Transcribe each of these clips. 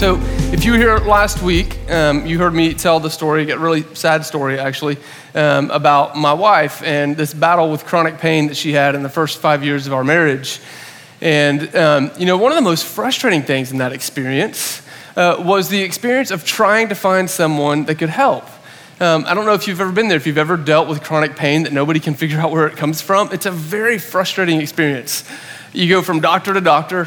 So, if you were here last week, um, you heard me tell the story, a really sad story actually, um, about my wife and this battle with chronic pain that she had in the first five years of our marriage. And, um, you know, one of the most frustrating things in that experience uh, was the experience of trying to find someone that could help. Um, I don't know if you've ever been there, if you've ever dealt with chronic pain that nobody can figure out where it comes from. It's a very frustrating experience. You go from doctor to doctor,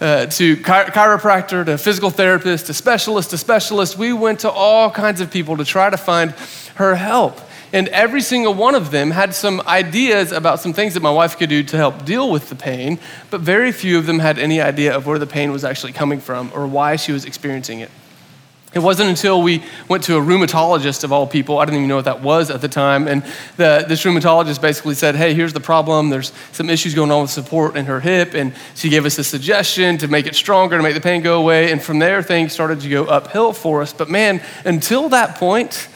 uh, to chi- chiropractor, to physical therapist, to specialist, to specialist. We went to all kinds of people to try to find her help. And every single one of them had some ideas about some things that my wife could do to help deal with the pain, but very few of them had any idea of where the pain was actually coming from or why she was experiencing it. It wasn't until we went to a rheumatologist of all people, I didn't even know what that was at the time, and the, this rheumatologist basically said, Hey, here's the problem. There's some issues going on with support in her hip, and she gave us a suggestion to make it stronger, to make the pain go away. And from there, things started to go uphill for us. But man, until that point,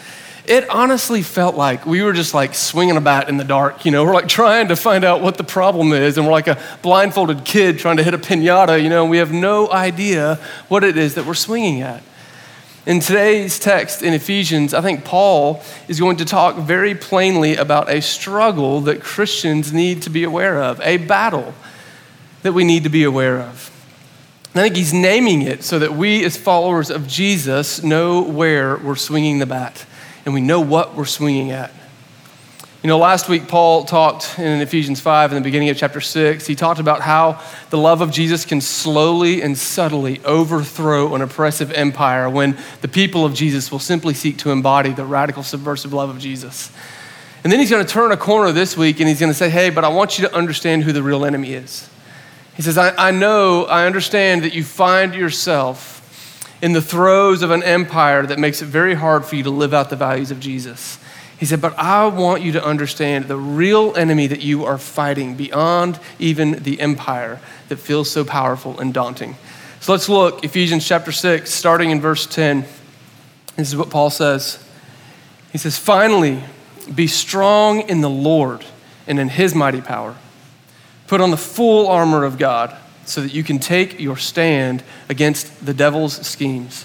it honestly felt like we were just like swinging a bat in the dark. You know, we're like trying to find out what the problem is, and we're like a blindfolded kid trying to hit a pinata. You know, we have no idea what it is that we're swinging at. In today's text in Ephesians, I think Paul is going to talk very plainly about a struggle that Christians need to be aware of, a battle that we need to be aware of. I think he's naming it so that we, as followers of Jesus, know where we're swinging the bat and we know what we're swinging at. You know, last week Paul talked in Ephesians 5 in the beginning of chapter 6. He talked about how the love of Jesus can slowly and subtly overthrow an oppressive empire when the people of Jesus will simply seek to embody the radical subversive love of Jesus. And then he's going to turn a corner this week and he's going to say, Hey, but I want you to understand who the real enemy is. He says, I, I know, I understand that you find yourself in the throes of an empire that makes it very hard for you to live out the values of Jesus. He said, But I want you to understand the real enemy that you are fighting beyond even the empire that feels so powerful and daunting. So let's look, Ephesians chapter 6, starting in verse 10. This is what Paul says. He says, Finally, be strong in the Lord and in his mighty power. Put on the full armor of God so that you can take your stand against the devil's schemes.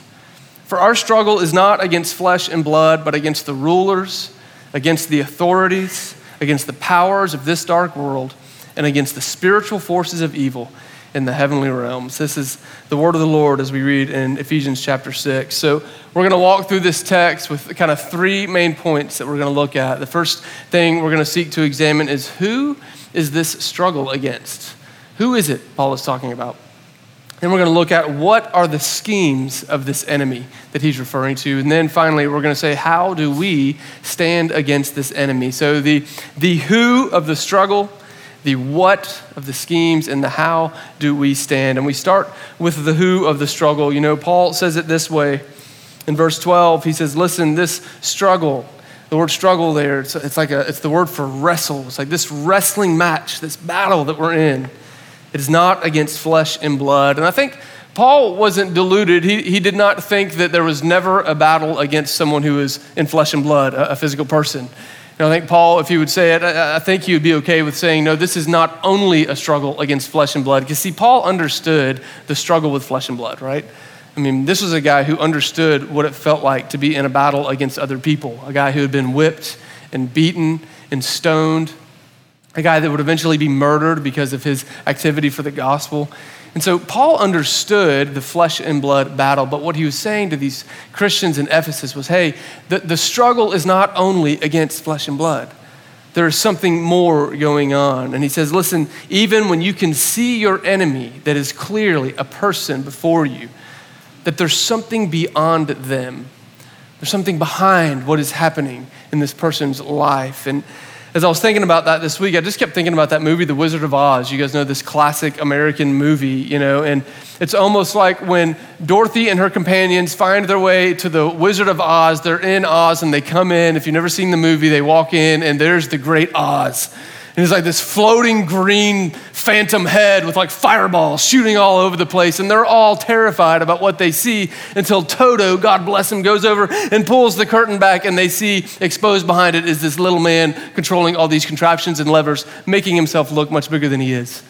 For our struggle is not against flesh and blood, but against the rulers against the authorities, against the powers of this dark world, and against the spiritual forces of evil in the heavenly realms. This is the word of the Lord as we read in Ephesians chapter 6. So, we're going to walk through this text with kind of three main points that we're going to look at. The first thing we're going to seek to examine is who is this struggle against? Who is it Paul is talking about? Then we're going to look at what are the schemes of this enemy that he's referring to. And then finally, we're going to say, how do we stand against this enemy? So, the, the who of the struggle, the what of the schemes, and the how do we stand. And we start with the who of the struggle. You know, Paul says it this way in verse 12. He says, Listen, this struggle, the word struggle there, it's, it's like a, it's the word for wrestle. It's like this wrestling match, this battle that we're in. It is not against flesh and blood. And I think Paul wasn't deluded. He, he did not think that there was never a battle against someone who is in flesh and blood, a, a physical person. And I think Paul, if he would say it, I, I think he would be okay with saying, no, this is not only a struggle against flesh and blood. Because, see, Paul understood the struggle with flesh and blood, right? I mean, this was a guy who understood what it felt like to be in a battle against other people, a guy who had been whipped and beaten and stoned a guy that would eventually be murdered because of his activity for the gospel. And so Paul understood the flesh and blood battle, but what he was saying to these Christians in Ephesus was hey, the, the struggle is not only against flesh and blood, there is something more going on. And he says, listen, even when you can see your enemy that is clearly a person before you, that there's something beyond them. There's something behind what is happening in this person's life. And as I was thinking about that this week, I just kept thinking about that movie, The Wizard of Oz. You guys know this classic American movie, you know, and it's almost like when Dorothy and her companions find their way to the Wizard of Oz, they're in Oz and they come in. If you've never seen the movie, they walk in and there's the great Oz. And it's like this floating green phantom head with like fireballs shooting all over the place. And they're all terrified about what they see until Toto, God bless him, goes over and pulls the curtain back. And they see exposed behind it is this little man controlling all these contraptions and levers, making himself look much bigger than he is.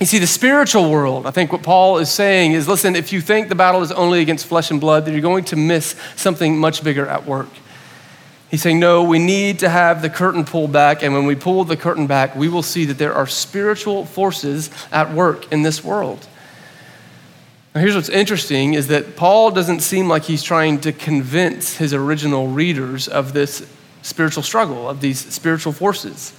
You see, the spiritual world, I think what Paul is saying is listen, if you think the battle is only against flesh and blood, then you're going to miss something much bigger at work. He's saying, no, we need to have the curtain pulled back. And when we pull the curtain back, we will see that there are spiritual forces at work in this world. Now, here's what's interesting is that Paul doesn't seem like he's trying to convince his original readers of this spiritual struggle, of these spiritual forces.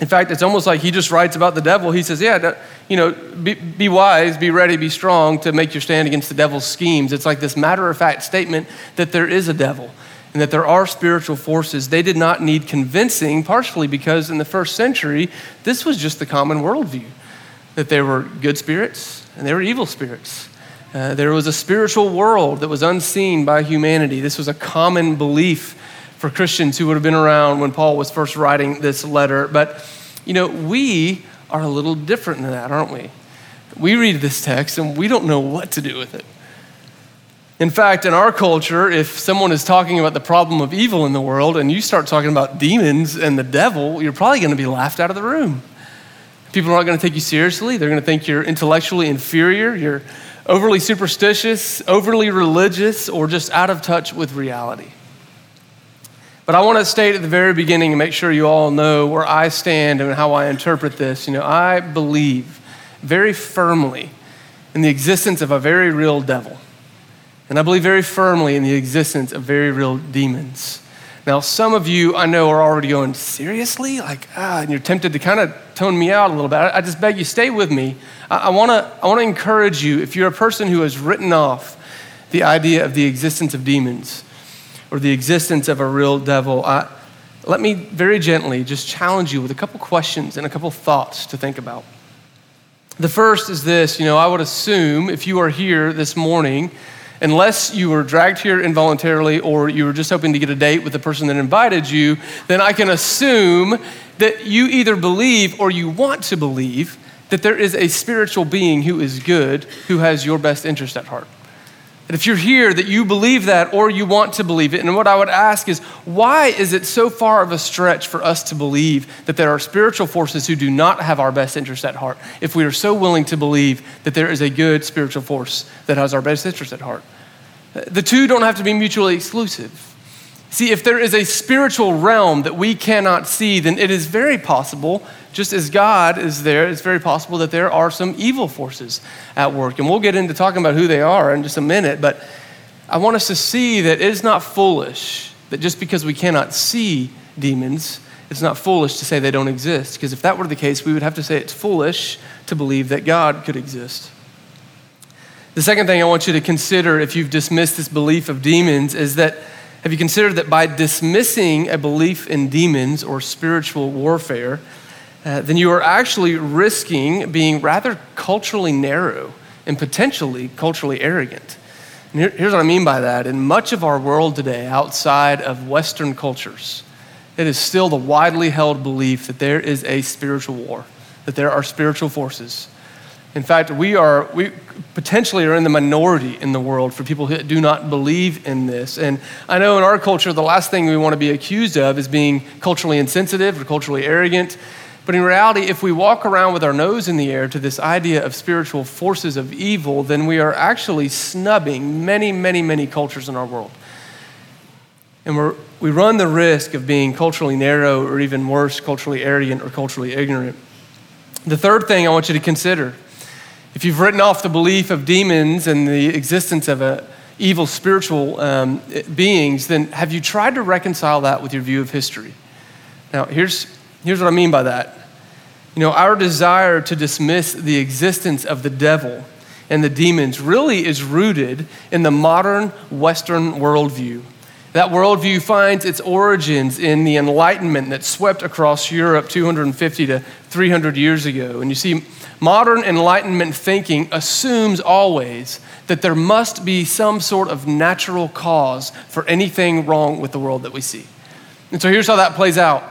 In fact, it's almost like he just writes about the devil. He says, Yeah, you know, be, be, wise, be ready, be strong to make your stand against the devil's schemes. It's like this matter of fact statement that there is a devil and that there are spiritual forces. They did not need convincing, partially because in the first century, this was just the common worldview that there were good spirits and there were evil spirits. Uh, there was a spiritual world that was unseen by humanity. This was a common belief for Christians who would have been around when Paul was first writing this letter. But, you know, we are a little different than that, aren't we? We read this text and we don't know what to do with it. In fact, in our culture, if someone is talking about the problem of evil in the world and you start talking about demons and the devil, you're probably going to be laughed out of the room. People are not going to take you seriously. They're going to think you're intellectually inferior, you're overly superstitious, overly religious, or just out of touch with reality. But I want to state at the very beginning and make sure you all know where I stand and how I interpret this. You know, I believe very firmly in the existence of a very real devil. And I believe very firmly in the existence of very real demons. Now, some of you I know are already going, seriously? Like, ah, and you're tempted to kind of tone me out a little bit. I, just beg you, stay with me. I, I want to I wanna encourage you, if you're a person who has written off the idea of the existence of demons or the existence of a real devil, I, let me very gently just challenge you with a couple questions and a couple thoughts to think about. The first is this you know, I would assume if you are here this morning, unless you were dragged here involuntarily or you were just hoping to get a date with the person that invited you, then I can assume that you either believe or you want to believe that there is a spiritual being who is good, who has your best interest at heart. And if you're here, that you believe that or you want to believe it. And what I would ask is, why is it so far of a stretch for us to believe that there are spiritual forces who do not have our best interest at heart if we are so willing to believe that there is a good spiritual force that has our best interest at heart? The two don't have to be mutually exclusive. See, if there is a spiritual realm that we cannot see, then it is very possible, just as God is there, it's very possible that there are some evil forces at work. And we'll get into talking about who they are in just a minute, but I want us to see that it is not foolish that just because we cannot see demons, it's not foolish to say they don't exist. Because if that were the case, we would have to say it's foolish to believe that God could exist. The second thing I want you to consider if you've dismissed this belief of demons is that have you considered that by dismissing a belief in demons or spiritual warfare, uh, then you are actually risking being rather culturally narrow and potentially culturally arrogant? And here, here's what I mean by that. In much of our world today, outside of Western cultures, it is still the widely held belief that there is a spiritual war, that there are spiritual forces in fact, we are we potentially are in the minority in the world for people who do not believe in this. And I know in our culture, the last thing we want to be accused of is being culturally insensitive or culturally arrogant. But in reality, if we walk around with our nose in the air to this idea of spiritual forces of evil, then we are actually snubbing many, many, many cultures in our world. And we're, we run the risk of being culturally narrow or even worse, culturally arrogant or culturally ignorant. The third thing I want you to consider if you've written off the belief of demons and the existence of a, evil spiritual um, beings, then have you tried to reconcile that with your view of history? Now, here's, here's what I mean by that. You know, our desire to dismiss the existence of the devil and the demons really is rooted in the modern Western worldview. That worldview finds its origins in the Enlightenment that swept across Europe 250 to 300 years ago. And you see, Modern Enlightenment thinking assumes always that there must be some sort of natural cause for anything wrong with the world that we see. And so here's how that plays out.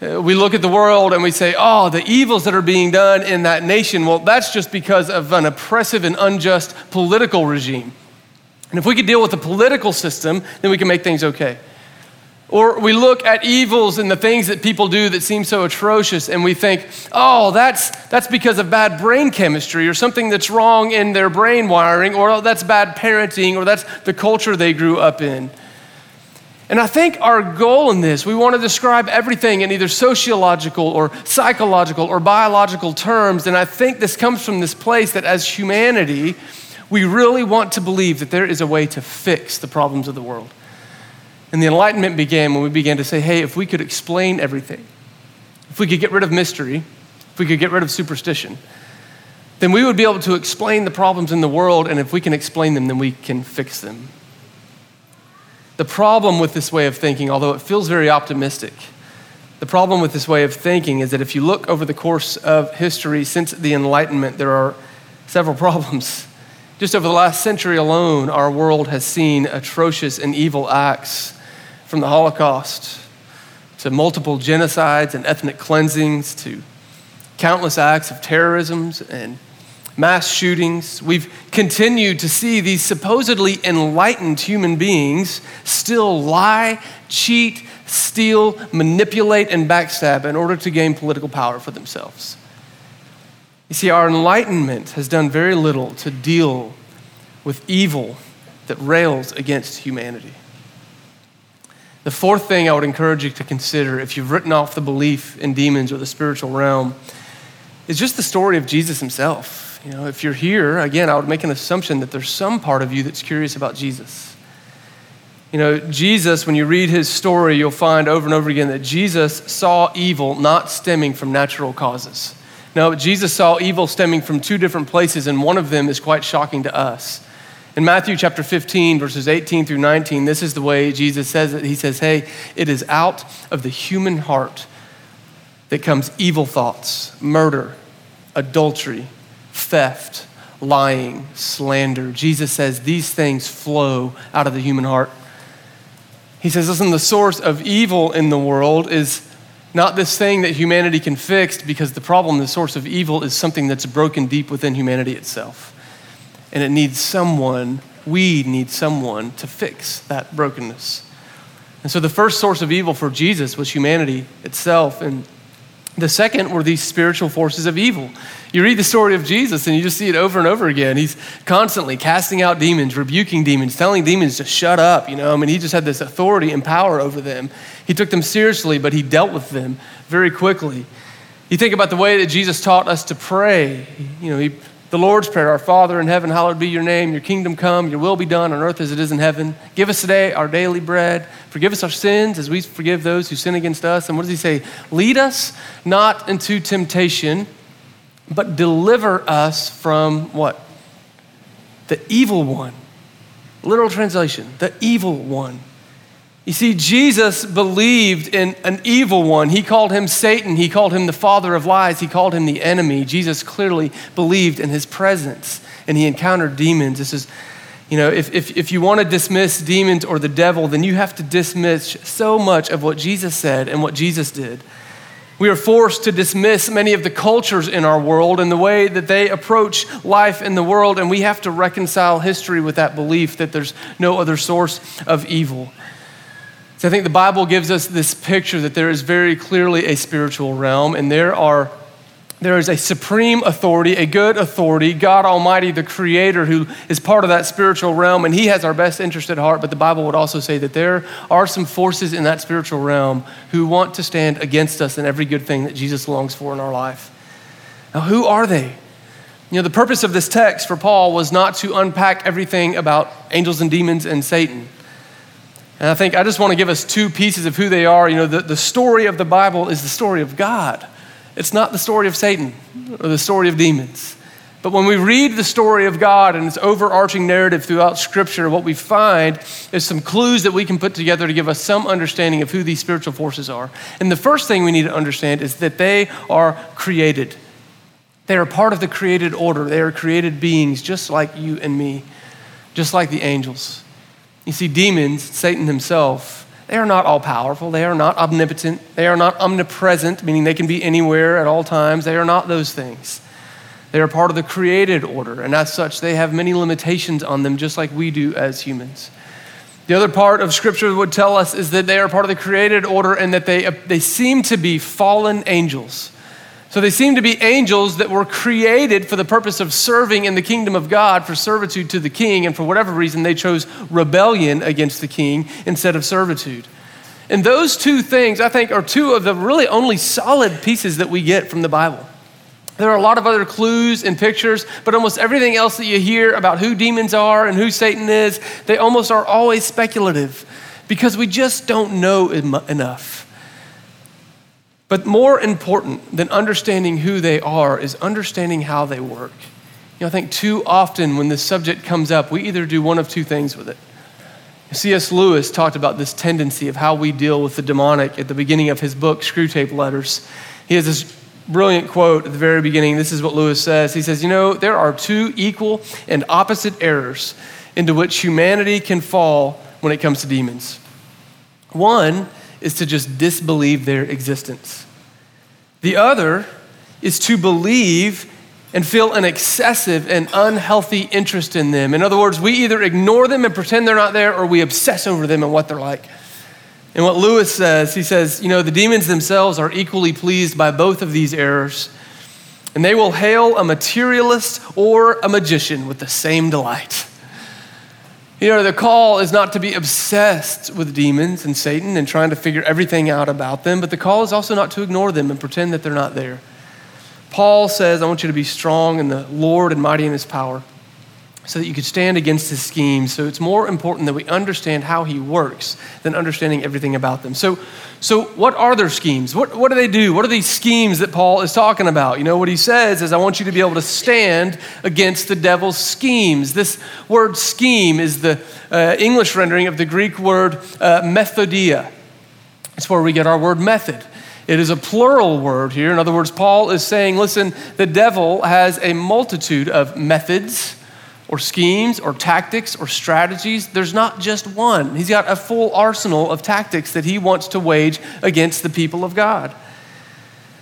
Uh, we look at the world and we say, oh, the evils that are being done in that nation, well, that's just because of an oppressive and unjust political regime. And if we could deal with the political system, then we can make things okay. Or we look at evils and the things that people do that seem so atrocious and we think, oh, that's, that's because of bad brain chemistry or something that's wrong in their brain wiring, or oh, that's bad parenting, or that's the culture they grew up in. And I think our goal in this, we want to describe everything in either sociological or psychological or biological terms. And I think this comes from this place that as humanity, we really want to believe that there is a way to fix the problems of the world. And the Enlightenment began when we began to say, hey, if we could explain everything, if we could get rid of mystery, if we could get rid of superstition, then we would be able to explain the problems in the world. And if we can explain them, then we can fix them. The problem with this way of thinking, although it feels very optimistic, the problem with this way of thinking is that if you look over the course of history since the Enlightenment, there are several problems. Just over the last century alone, our world has seen atrocious and evil acts from the Holocaust to multiple genocides and ethnic cleansings to countless acts of terrorisms and mass shootings. We've continued to see these supposedly enlightened human beings still lie, cheat, steal, manipulate, and backstab in order to gain political power for themselves. You see, our enlightenment has done very little to deal with evil that rails against humanity. The fourth thing I would encourage you to consider if you've written off the belief in demons or the spiritual realm is just the story of Jesus himself. You know, if you're here, again, I would make an assumption that there's some part of you that's curious about Jesus. You know, Jesus, when you read his story, you'll find over and over again that Jesus saw evil not stemming from natural causes. No, Jesus saw evil stemming from two different places, and one of them is quite shocking to us. In Matthew chapter 15, verses 18 through 19, this is the way Jesus says it. He says, Hey, it is out of the human heart that comes evil thoughts, murder, adultery, theft, lying, slander. Jesus says these things flow out of the human heart. He says, listen, the source of evil in the world is not this thing that humanity can fix because the problem, the source of evil, is something that's broken deep within humanity itself. And it needs someone, we need someone to fix that brokenness. And so the first source of evil for Jesus was humanity itself. And the second were these spiritual forces of evil. You read the story of Jesus and you just see it over and over again. He's constantly casting out demons, rebuking demons, telling demons to shut up. You know, I mean, he just had this authority and power over them. He took them seriously, but he dealt with them very quickly. You think about the way that Jesus taught us to pray. You know, he the Lord's Prayer, Our Father in heaven, hallowed be your name. Your kingdom come, your will be done on earth as it is in heaven. Give us today our daily bread. Forgive us our sins as we forgive those who sin against us. And what does he say? Lead us not into temptation, but deliver us from what? The evil one. Literal translation, the evil one. You see, Jesus believed in an evil one. He called him Satan. He called him the father of lies. He called him the enemy. Jesus clearly believed in his presence and he encountered demons. This is, you know, if, if, if you want to dismiss demons or the devil, then you have to dismiss so much of what Jesus said and what Jesus did. We are forced to dismiss many of the cultures in our world and the way that they approach life in the world, and we have to reconcile history with that belief that there's no other source of evil. So I think the Bible gives us this picture that there is very clearly a spiritual realm, and there are there is a supreme authority, a good authority, God Almighty, the Creator, who is part of that spiritual realm, and He has our best interest at heart. But the Bible would also say that there are some forces in that spiritual realm who want to stand against us in every good thing that Jesus longs for in our life. Now, who are they? You know, the purpose of this text for Paul was not to unpack everything about angels and demons and Satan. And I think I just want to give us two pieces of who they are. You know, the, the story of the Bible is the story of God, it's not the story of Satan or the story of demons. But when we read the story of God and its overarching narrative throughout Scripture, what we find is some clues that we can put together to give us some understanding of who these spiritual forces are. And the first thing we need to understand is that they are created. They are part of the created order. They are created beings just like you and me, just like the angels. You see, demons, Satan himself, they are not all powerful. They are not omnipotent. They are not omnipresent, meaning they can be anywhere at all times. They are not those things. They are part of the created order, and as such, they have many limitations on them, just like we do as humans. The other part of Scripture would tell us is that they are part of the created order and that they, they seem to be fallen angels. So they seem to be angels that were created for the purpose of serving in the kingdom of God for servitude to the king, and for whatever reason they chose rebellion against the king instead of servitude. And those two things, I think, are two of the really only solid pieces that we get from the Bible. There are a lot of other clues and pictures, but almost everything else that you hear about who demons are and who Satan is, they almost are always speculative because we just don't know enough. But more important than understanding who they are is understanding how they work. You know, I think too often when this subject comes up, we either do one of two things with it. C.S. Lewis talked about this tendency of how we deal with the demonic at the beginning of his book, Screwtape Letters. He has this brilliant quote at the very beginning. This is what Lewis says. He says, You know, there are two equal and opposite errors into which humanity can fall when it comes to demons. One is to just disbelieve their existence, the other is to believe and feel an excessive and unhealthy interest in them. In other words, we either ignore them and pretend they're not there or we obsess over them and what they're like. And what Lewis says, he says, you know, the demons themselves are equally pleased by both of these errors, and they will hail a materialist or a magician with the same delight. You know, the call is not to be obsessed with demons and Satan and trying to figure everything out about them, but the call is also not to ignore them and pretend that they're not there. Paul says, I want you to be strong in the Lord and mighty in his power so that you could stand against his schemes. So it's more important that we understand how he works than understanding everything about them. So, so what are their schemes? What, what do they do? What are these schemes that Paul is talking about? You know, what he says is, I want you to be able to stand against the devil's schemes. This word scheme is the uh, English rendering of the Greek word uh, methodia. It's where we get our word method. It is a plural word here. In other words, Paul is saying, listen, the devil has a multitude of methods or schemes or tactics or strategies. There's not just one. He's got a full arsenal of tactics that he wants to wage against the people of God.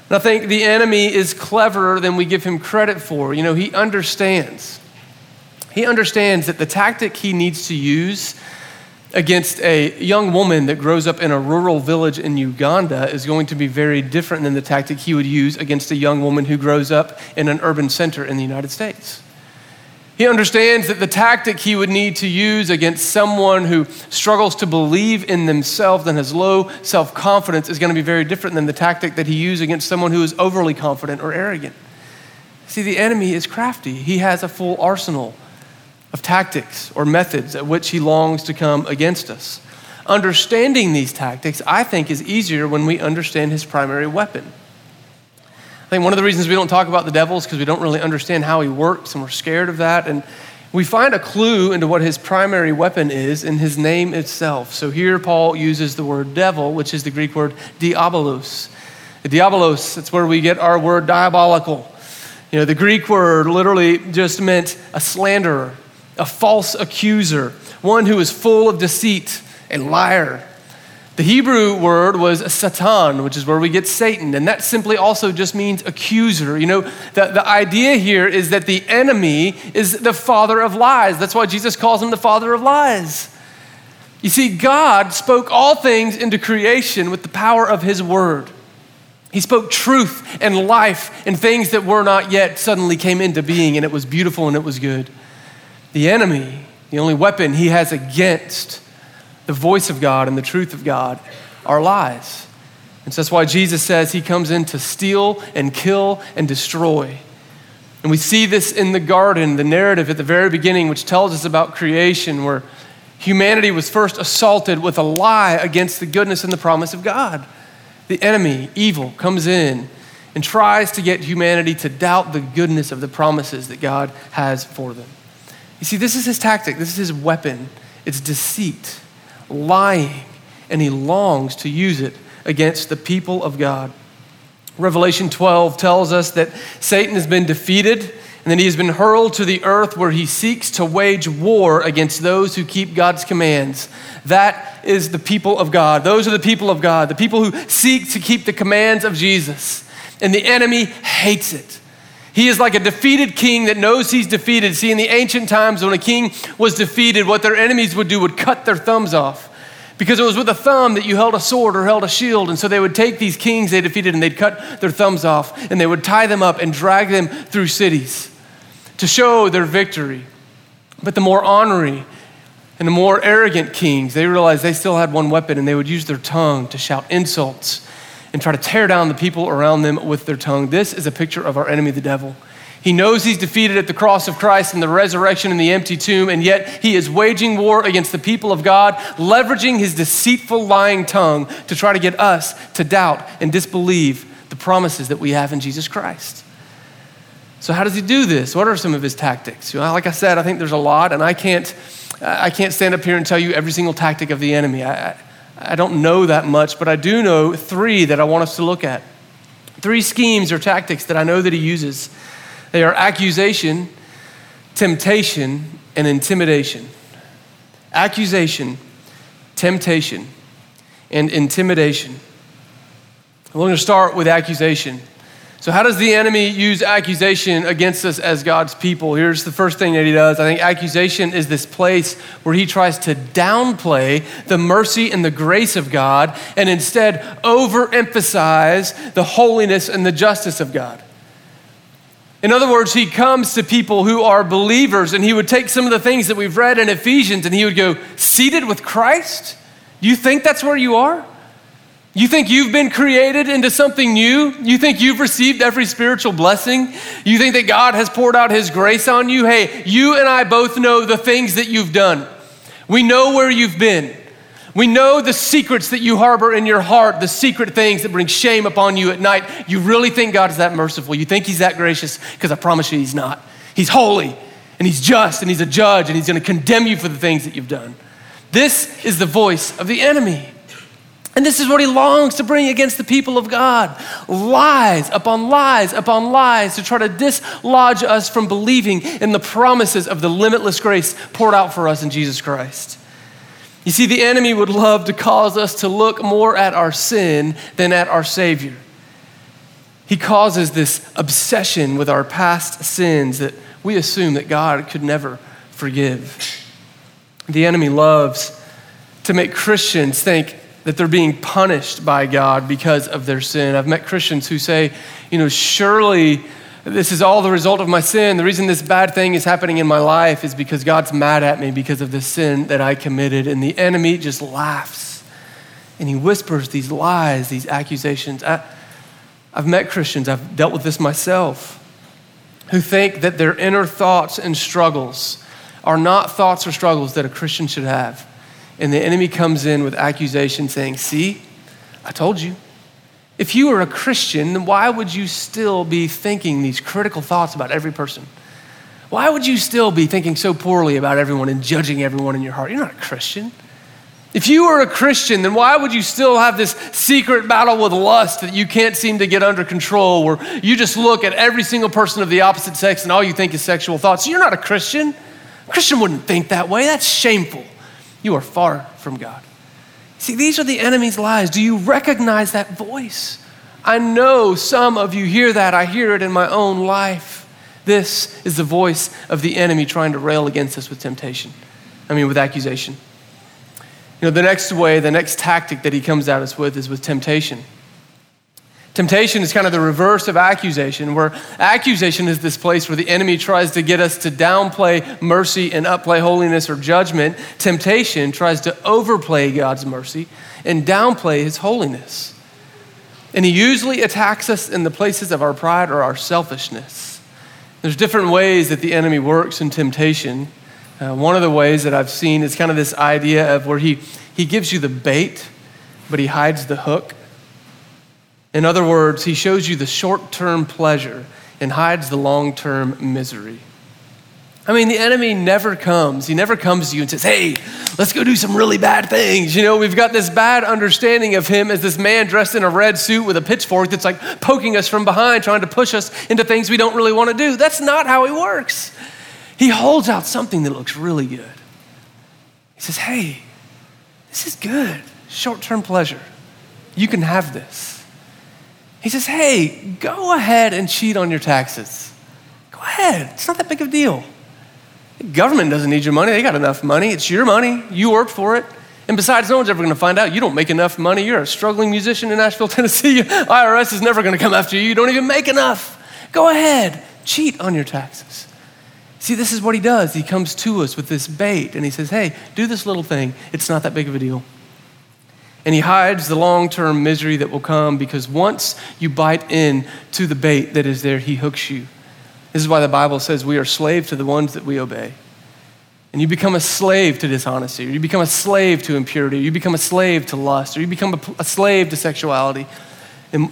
And I think the enemy is cleverer than we give him credit for. You know, he understands. He understands that the tactic he needs to use against a young woman that grows up in a rural village in Uganda is going to be very different than the tactic he would use against a young woman who grows up in an urban center in the United States. He understands that the tactic he would need to use against someone who struggles to believe in themselves and has low self confidence is going to be very different than the tactic that he used against someone who is overly confident or arrogant. See, the enemy is crafty, he has a full arsenal of tactics or methods at which he longs to come against us. Understanding these tactics, I think, is easier when we understand his primary weapon. Think one of the reasons we don't talk about the devil is because we don't really understand how he works and we're scared of that. And we find a clue into what his primary weapon is in his name itself. So here Paul uses the word devil, which is the Greek word diabolos. Diabolos, that's where we get our word diabolical. You know, the Greek word literally just meant a slanderer, a false accuser, one who is full of deceit, a liar. The Hebrew word was Satan, which is where we get Satan, and that simply also just means accuser. You know, the, the idea here is that the enemy is the father of lies. That's why Jesus calls him the father of lies. You see, God spoke all things into creation with the power of his word. He spoke truth and life, and things that were not yet suddenly came into being, and it was beautiful and it was good. The enemy, the only weapon he has against the voice of God and the truth of God are lies. And so that's why Jesus says he comes in to steal and kill and destroy. And we see this in the garden, the narrative at the very beginning, which tells us about creation, where humanity was first assaulted with a lie against the goodness and the promise of God. The enemy, evil, comes in and tries to get humanity to doubt the goodness of the promises that God has for them. You see, this is his tactic, this is his weapon. It's deceit lying, and he longs to use it against the people of God. Revelation 12 tells us that Satan has been defeated and that he has been hurled to the earth where he seeks to wage war against those who keep God's commands. That is the people of God. Those are the people of God, the people who seek to keep the commands of Jesus. And the enemy hates it. He is like a defeated king that knows he's defeated. See, in the ancient times, when a king was defeated, what their enemies would do would cut their thumbs off. Because it was with a thumb that you held a sword or held a shield. And so they would take these kings they defeated and they'd cut their thumbs off and they would tie them up and drag them through cities to show their victory. But the more ornery and the more arrogant kings, they realized they still had one weapon and they would use their tongue to shout insults and try to tear down the people around them with their tongue. This is a picture of our enemy, the devil. He knows he's defeated at the cross of Christ and the resurrection and the empty tomb, and yet he is waging war against the people of God, leveraging his deceitful, lying tongue to try to get us to doubt and disbelieve the promises that we have in Jesus Christ. So, how does he do this? What are some of his tactics? Like I said, I think there's a lot, and I can't, I can't stand up here and tell you every single tactic of the enemy. I, I don't know that much, but I do know three that I want us to look at. Three schemes or tactics that I know that he uses. They are accusation, temptation, and intimidation. Accusation, temptation, and intimidation. We're going to start with accusation. So, how does the enemy use accusation against us as God's people? Here's the first thing that he does. I think accusation is this place where he tries to downplay the mercy and the grace of God and instead overemphasize the holiness and the justice of God. In other words, he comes to people who are believers and he would take some of the things that we've read in Ephesians and he would go, Seated with Christ? You think that's where you are? You think you've been created into something new? You think you've received every spiritual blessing? You think that God has poured out His grace on you? Hey, you and I both know the things that you've done. We know where you've been. We know the secrets that you harbor in your heart, the secret things that bring shame upon you at night. You really think God is that merciful. You think He's that gracious, because I promise you He's not. He's holy, and He's just, and He's a judge, and He's going to condemn you for the things that you've done. This is the voice of the enemy. And this is what he longs to bring against the people of God lies upon lies upon lies to try to dislodge us from believing in the promises of the limitless grace poured out for us in Jesus Christ. You see, the enemy would love to cause us to look more at our sin than at our Savior. He causes this obsession with our past sins that we assume that God could never forgive. The enemy loves to make Christians think that they're being punished by God because of their sin. I've met Christians who say, you know, surely this is all the result of my sin. The reason this bad thing is happening in my life is because God's mad at me because of the sin that I committed. And the enemy just laughs and he whispers these lies, these accusations. I, I've met Christians, I've dealt with this myself, who think that their inner thoughts and struggles are not thoughts or struggles that a Christian should have. And the enemy comes in with accusation saying, See, I told you. If you were a Christian, then why would you still be thinking these critical thoughts about every person? Why would you still be thinking so poorly about everyone and judging everyone in your heart? You're not a Christian. If you were a Christian, then why would you still have this secret battle with lust that you can't seem to get under control, where you just look at every single person of the opposite sex and all you think is sexual thoughts? You're not a Christian. A Christian wouldn't think that way. That's shameful. You are far from God. See, these are the enemy's lies. Do you recognize that voice? I know some of you hear that. I hear it in my own life. This is the voice of the enemy trying to rail against us with temptation. I mean, with accusation. You know, the next way, the next tactic that he comes at us with is with temptation. Temptation is kind of the reverse of accusation, where accusation is this place where the enemy tries to get us to downplay mercy and upplay holiness or judgment. Temptation tries to overplay God's mercy and downplay his holiness. And he usually attacks us in the places of our pride or our selfishness. There's different ways that the enemy works in temptation. Uh, one of the ways that I've seen is kind of this idea of where he, he gives you the bait, but he hides the hook. In other words, he shows you the short term pleasure and hides the long term misery. I mean, the enemy never comes. He never comes to you and says, Hey, let's go do some really bad things. You know, we've got this bad understanding of him as this man dressed in a red suit with a pitchfork that's like poking us from behind, trying to push us into things we don't really want to do. That's not how he works. He holds out something that looks really good. He says, Hey, this is good. Short term pleasure. You can have this. He says, Hey, go ahead and cheat on your taxes. Go ahead. It's not that big of a deal. The government doesn't need your money. They got enough money. It's your money. You worked for it. And besides, no one's ever going to find out you don't make enough money. You're a struggling musician in Nashville, Tennessee. IRS is never going to come after you. You don't even make enough. Go ahead, cheat on your taxes. See, this is what he does. He comes to us with this bait and he says, Hey, do this little thing. It's not that big of a deal. And he hides the long term misery that will come because once you bite in to the bait that is there, he hooks you. This is why the Bible says we are slaves to the ones that we obey and you become a slave to dishonesty, or you become a slave to impurity, or you become a slave to lust, or you become a, a slave to sexuality,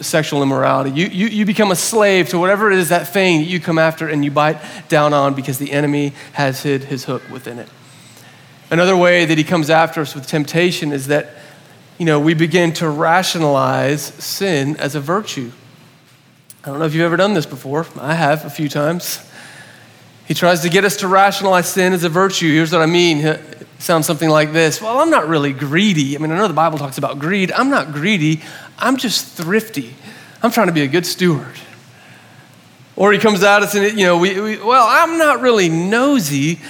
sexual immorality. You, you, you become a slave to whatever it is that thing that you come after and you bite down on because the enemy has hid his hook within it. Another way that he comes after us with temptation is that, you know, we begin to rationalize sin as a virtue. I don't know if you've ever done this before. I have a few times. He tries to get us to rationalize sin as a virtue. Here's what I mean. It sounds something like this Well, I'm not really greedy. I mean, I know the Bible talks about greed. I'm not greedy. I'm just thrifty. I'm trying to be a good steward. Or he comes at us and, you know, we, we, well, I'm not really nosy.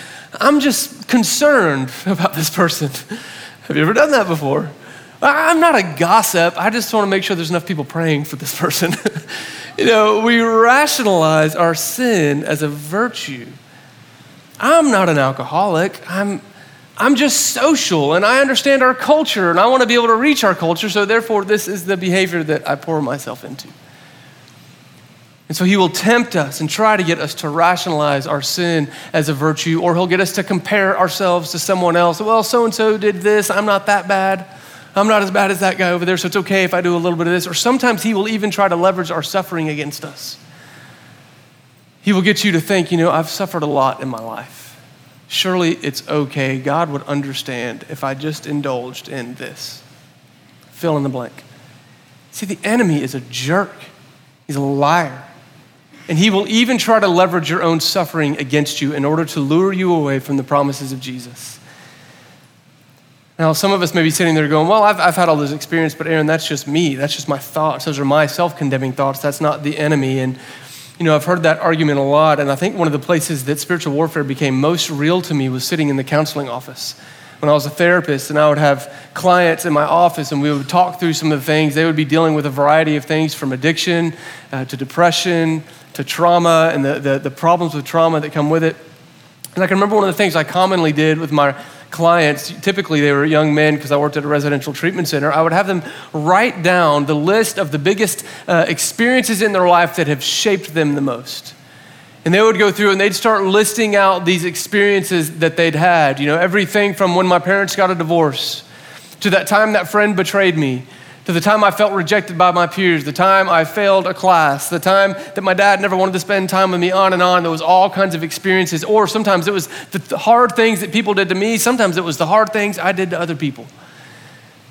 I'm just concerned about this person. Have you ever done that before? I'm not a gossip. I just want to make sure there's enough people praying for this person. you know, we rationalize our sin as a virtue. I'm not an alcoholic. I'm, I'm just social and I understand our culture and I want to be able to reach our culture, so therefore, this is the behavior that I pour myself into. And so he will tempt us and try to get us to rationalize our sin as a virtue, or he'll get us to compare ourselves to someone else. Well, so and so did this, I'm not that bad. I'm not as bad as that guy over there, so it's okay if I do a little bit of this. Or sometimes he will even try to leverage our suffering against us. He will get you to think, you know, I've suffered a lot in my life. Surely it's okay. God would understand if I just indulged in this. Fill in the blank. See, the enemy is a jerk, he's a liar. And he will even try to leverage your own suffering against you in order to lure you away from the promises of Jesus. Now, some of us may be sitting there going, Well, I've, I've had all this experience, but Aaron, that's just me. That's just my thoughts. Those are my self condemning thoughts. That's not the enemy. And, you know, I've heard that argument a lot. And I think one of the places that spiritual warfare became most real to me was sitting in the counseling office. When I was a therapist, and I would have clients in my office, and we would talk through some of the things. They would be dealing with a variety of things from addiction uh, to depression to trauma and the, the, the problems with trauma that come with it. And I can remember one of the things I commonly did with my clients, typically they were young men because I worked at a residential treatment center, I would have them write down the list of the biggest uh, experiences in their life that have shaped them the most. And they would go through and they'd start listing out these experiences that they'd had. You know, everything from when my parents got a divorce to that time that friend betrayed me to the time I felt rejected by my peers, the time I failed a class, the time that my dad never wanted to spend time with me, on and on. There was all kinds of experiences. Or sometimes it was the hard things that people did to me, sometimes it was the hard things I did to other people.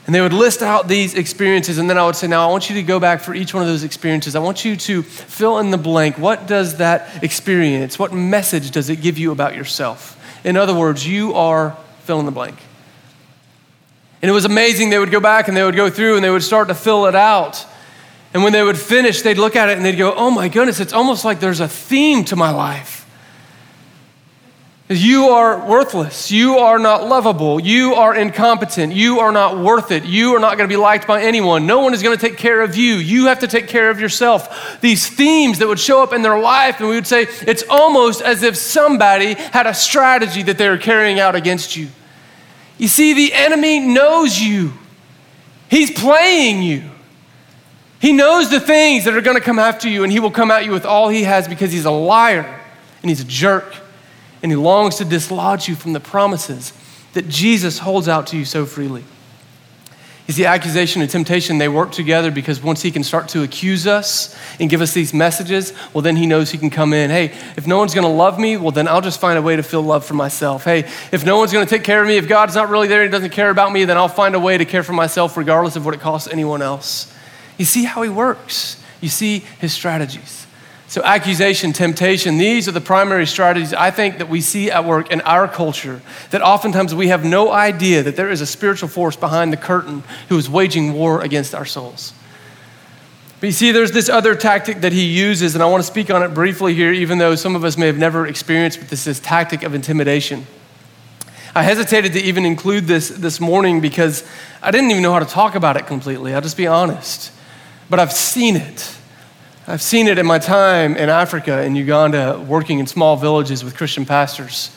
And they would list out these experiences, and then I would say, Now I want you to go back for each one of those experiences. I want you to fill in the blank. What does that experience, what message does it give you about yourself? In other words, you are fill in the blank. And it was amazing. They would go back and they would go through and they would start to fill it out. And when they would finish, they'd look at it and they'd go, Oh my goodness, it's almost like there's a theme to my life. You are worthless. You are not lovable. You are incompetent. You are not worth it. You are not going to be liked by anyone. No one is going to take care of you. You have to take care of yourself. These themes that would show up in their life, and we would say it's almost as if somebody had a strategy that they were carrying out against you. You see, the enemy knows you, he's playing you. He knows the things that are going to come after you, and he will come at you with all he has because he's a liar and he's a jerk, and he longs to dislodge you from the promises that Jesus holds out to you so freely. You see, accusation and temptation, they work together because once he can start to accuse us and give us these messages, well, then he knows he can come in. Hey, if no one's going to love me, well, then I'll just find a way to feel love for myself. Hey, if no one's going to take care of me, if God's not really there and doesn't care about me, then I'll find a way to care for myself regardless of what it costs anyone else. You see how he works, you see his strategies. So, accusation, temptation, these are the primary strategies I think that we see at work in our culture. That oftentimes we have no idea that there is a spiritual force behind the curtain who is waging war against our souls. But you see, there's this other tactic that he uses, and I want to speak on it briefly here, even though some of us may have never experienced but this is tactic of intimidation. I hesitated to even include this this morning because I didn't even know how to talk about it completely. I'll just be honest. But I've seen it. I've seen it in my time in Africa, in Uganda, working in small villages with Christian pastors,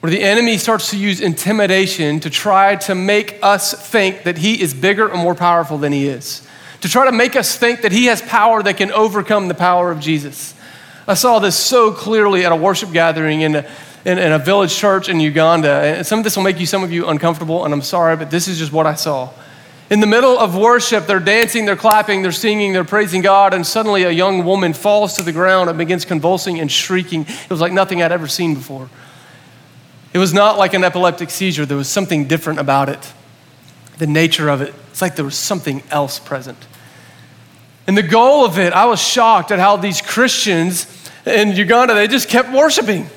where the enemy starts to use intimidation to try to make us think that he is bigger and more powerful than he is to try to make us think that he has power that can overcome the power of Jesus. I saw this so clearly at a worship gathering in a, in, in a village church in Uganda. And some of this will make you, some of you, uncomfortable, and I'm sorry, but this is just what I saw. In the middle of worship, they're dancing, they're clapping, they're singing, they're praising God, and suddenly a young woman falls to the ground and begins convulsing and shrieking. It was like nothing I'd ever seen before. It was not like an epileptic seizure, there was something different about it. The nature of it, it's like there was something else present. And the goal of it, I was shocked at how these Christians in Uganda, they just kept worshiping.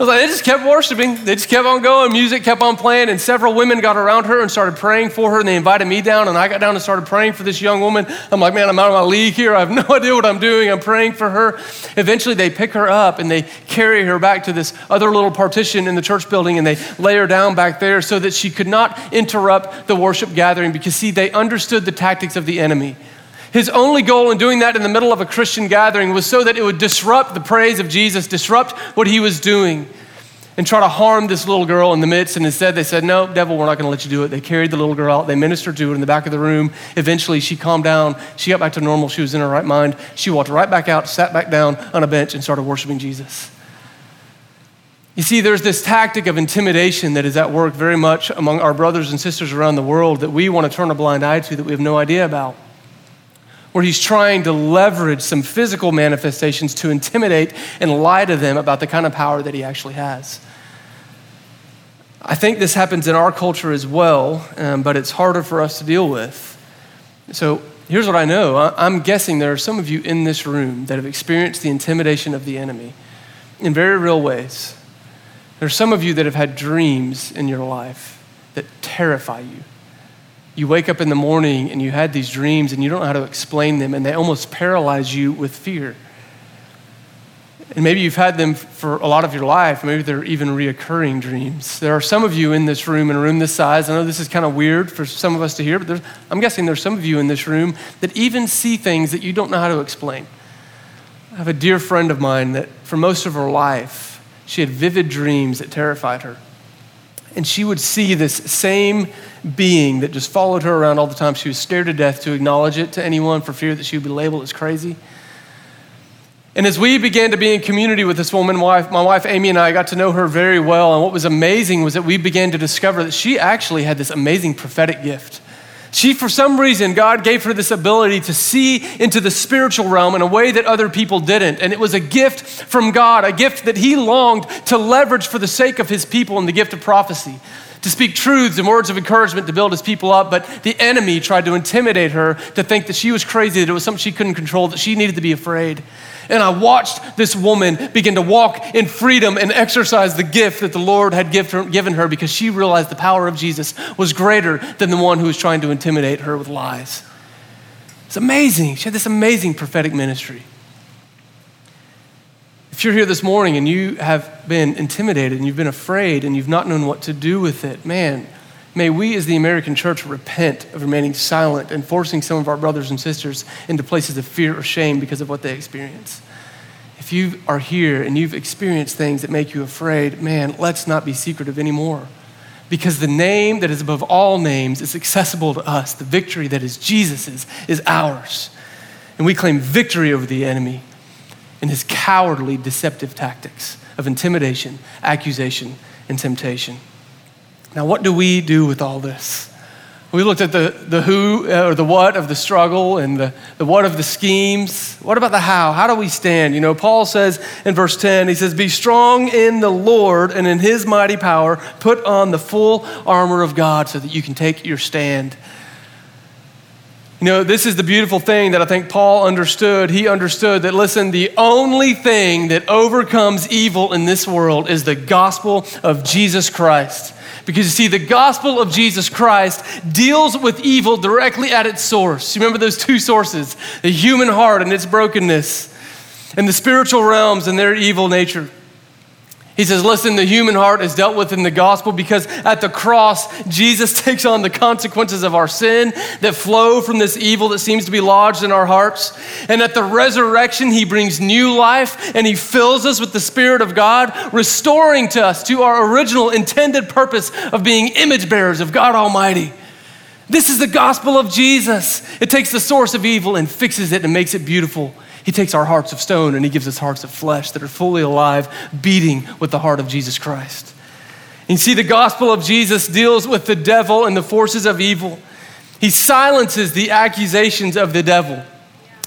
Was like, they just kept worshiping. They just kept on going. Music kept on playing, and several women got around her and started praying for her. And they invited me down, and I got down and started praying for this young woman. I'm like, man, I'm out of my league here. I have no idea what I'm doing. I'm praying for her. Eventually, they pick her up and they carry her back to this other little partition in the church building, and they lay her down back there so that she could not interrupt the worship gathering because, see, they understood the tactics of the enemy. His only goal in doing that in the middle of a Christian gathering was so that it would disrupt the praise of Jesus, disrupt what he was doing, and try to harm this little girl in the midst. And instead, they said, No, devil, we're not going to let you do it. They carried the little girl out, they ministered to her in the back of the room. Eventually, she calmed down. She got back to normal. She was in her right mind. She walked right back out, sat back down on a bench, and started worshiping Jesus. You see, there's this tactic of intimidation that is at work very much among our brothers and sisters around the world that we want to turn a blind eye to that we have no idea about where he's trying to leverage some physical manifestations to intimidate and lie to them about the kind of power that he actually has. I think this happens in our culture as well, um, but it's harder for us to deal with. So here's what I know I'm guessing there are some of you in this room that have experienced the intimidation of the enemy in very real ways. There are some of you that have had dreams in your life that terrify you you wake up in the morning and you had these dreams and you don't know how to explain them and they almost paralyze you with fear. And maybe you've had them for a lot of your life. Maybe they're even reoccurring dreams. There are some of you in this room, in a room this size. I know this is kind of weird for some of us to hear, but I'm guessing there's some of you in this room that even see things that you don't know how to explain. I have a dear friend of mine that for most of her life, she had vivid dreams that terrified her. And she would see this same being that just followed her around all the time. She was scared to death to acknowledge it to anyone for fear that she would be labeled as crazy. And as we began to be in community with this woman, wife, my wife Amy and I got to know her very well. And what was amazing was that we began to discover that she actually had this amazing prophetic gift. She, for some reason, God gave her this ability to see into the spiritual realm in a way that other people didn't. And it was a gift from God, a gift that He longed to leverage for the sake of His people in the gift of prophecy to speak truths and words of encouragement to build his people up, but the enemy tried to intimidate her to think that she was crazy, that it was something she couldn't control, that she needed to be afraid. And I watched this woman begin to walk in freedom and exercise the gift that the Lord had given her because she realized the power of Jesus was greater than the one who was trying to intimidate her with lies. It's amazing. She had this amazing prophetic ministry. If you're here this morning and you have been intimidated and you've been afraid and you've not known what to do with it, man, may we as the American church repent of remaining silent and forcing some of our brothers and sisters into places of fear or shame because of what they experience. If you are here and you've experienced things that make you afraid, man, let's not be secretive anymore. Because the name that is above all names is accessible to us. The victory that is Jesus's is ours. And we claim victory over the enemy and his cowardly, deceptive tactics of intimidation, accusation, and temptation. Now, what do we do with all this? We looked at the, the who uh, or the what of the struggle and the, the what of the schemes. What about the how? How do we stand? You know, Paul says in verse 10, he says, Be strong in the Lord and in his mighty power, put on the full armor of God so that you can take your stand you know, this is the beautiful thing that I think Paul understood. He understood that, listen, the only thing that overcomes evil in this world is the gospel of Jesus Christ. Because you see, the gospel of Jesus Christ deals with evil directly at its source. You remember those two sources the human heart and its brokenness, and the spiritual realms and their evil nature. He says, Listen, the human heart is dealt with in the gospel because at the cross, Jesus takes on the consequences of our sin that flow from this evil that seems to be lodged in our hearts. And at the resurrection, he brings new life and he fills us with the Spirit of God, restoring to us to our original intended purpose of being image bearers of God Almighty. This is the gospel of Jesus. It takes the source of evil and fixes it and makes it beautiful. He takes our hearts of stone and he gives us hearts of flesh that are fully alive, beating with the heart of Jesus Christ. And you see, the gospel of Jesus deals with the devil and the forces of evil. He silences the accusations of the devil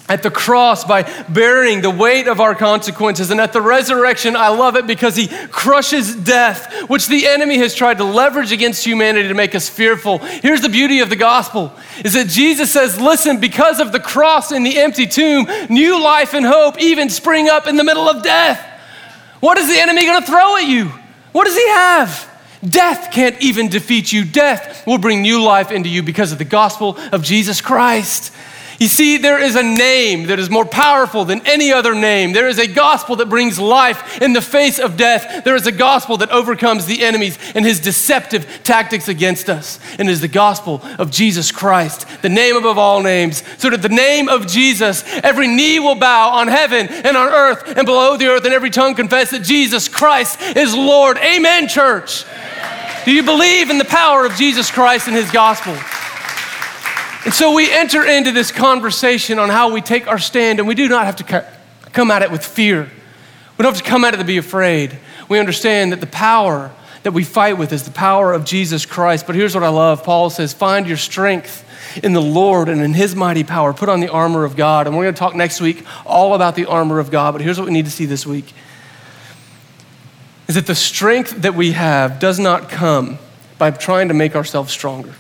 at the cross by bearing the weight of our consequences. And at the resurrection, I love it because he crushes death, which the enemy has tried to leverage against humanity to make us fearful. Here's the beauty of the gospel is that Jesus says, listen, because of the cross and the empty tomb, new life and hope even spring up in the middle of death. What is the enemy going to throw at you? What does he have? Death can't even defeat you. Death will bring new life into you because of the gospel of Jesus Christ. You see, there is a name that is more powerful than any other name. There is a gospel that brings life in the face of death. There is a gospel that overcomes the enemies and his deceptive tactics against us. And it is the gospel of Jesus Christ, the name above all names. So that the name of Jesus, every knee will bow on heaven and on earth and below the earth, and every tongue confess that Jesus Christ is Lord. Amen, church. Do you believe in the power of Jesus Christ and his gospel? And so we enter into this conversation on how we take our stand, and we do not have to come at it with fear. We don't have to come at it to be afraid. We understand that the power that we fight with is the power of Jesus Christ. But here's what I love Paul says, Find your strength in the Lord and in his mighty power. Put on the armor of God. And we're going to talk next week all about the armor of God. But here's what we need to see this week is that the strength that we have does not come by trying to make ourselves stronger.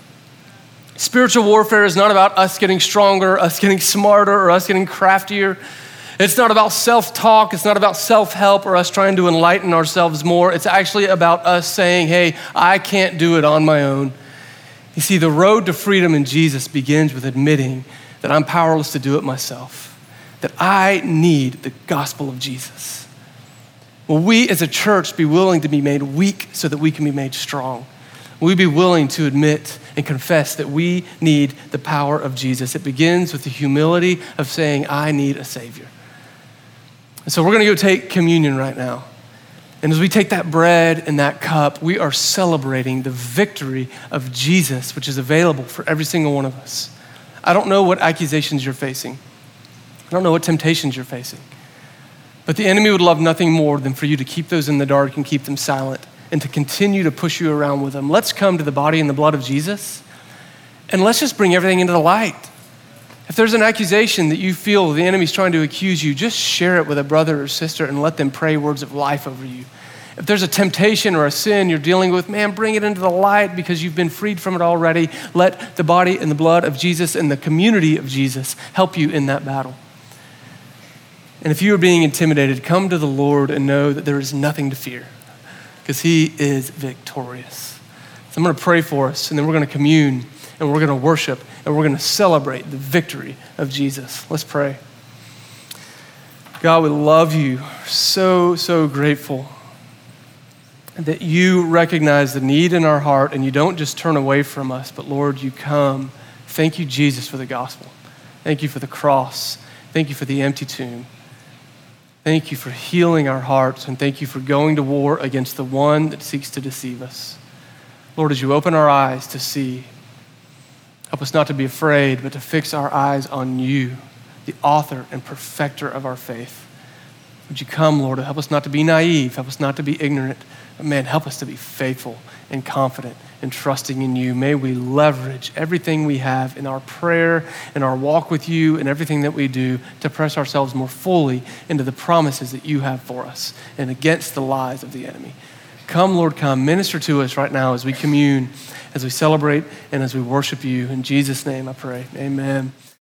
Spiritual warfare is not about us getting stronger, us getting smarter, or us getting craftier. It's not about self talk. It's not about self help or us trying to enlighten ourselves more. It's actually about us saying, hey, I can't do it on my own. You see, the road to freedom in Jesus begins with admitting that I'm powerless to do it myself, that I need the gospel of Jesus. Will we as a church be willing to be made weak so that we can be made strong? Will we be willing to admit and confess that we need the power of Jesus. It begins with the humility of saying, I need a Savior. And so we're going to go take communion right now. And as we take that bread and that cup, we are celebrating the victory of Jesus, which is available for every single one of us. I don't know what accusations you're facing, I don't know what temptations you're facing. But the enemy would love nothing more than for you to keep those in the dark and keep them silent and to continue to push you around with them. Let's come to the body and the blood of Jesus and let's just bring everything into the light. If there's an accusation that you feel the enemy's trying to accuse you, just share it with a brother or sister and let them pray words of life over you. If there's a temptation or a sin you're dealing with, man, bring it into the light because you've been freed from it already. Let the body and the blood of Jesus and the community of Jesus help you in that battle. And if you are being intimidated, come to the Lord and know that there is nothing to fear because he is victorious. So I'm going to pray for us, and then we're going to commune, and we're going to worship, and we're going to celebrate the victory of Jesus. Let's pray. God, we love you. So, so grateful that you recognize the need in our heart and you don't just turn away from us, but Lord, you come. Thank you, Jesus, for the gospel. Thank you for the cross. Thank you for the empty tomb. Thank you for healing our hearts, and thank you for going to war against the one that seeks to deceive us. Lord, as you open our eyes to see, help us not to be afraid, but to fix our eyes on you, the author and perfecter of our faith. Would you come, Lord, help us not to be naive, help us not to be ignorant, but man, help us to be faithful and confident and trusting in you. May we leverage everything we have in our prayer, in our walk with you, and everything that we do to press ourselves more fully into the promises that you have for us and against the lies of the enemy. Come, Lord, come. Minister to us right now as we commune, as we celebrate, and as we worship you. In Jesus' name I pray. Amen.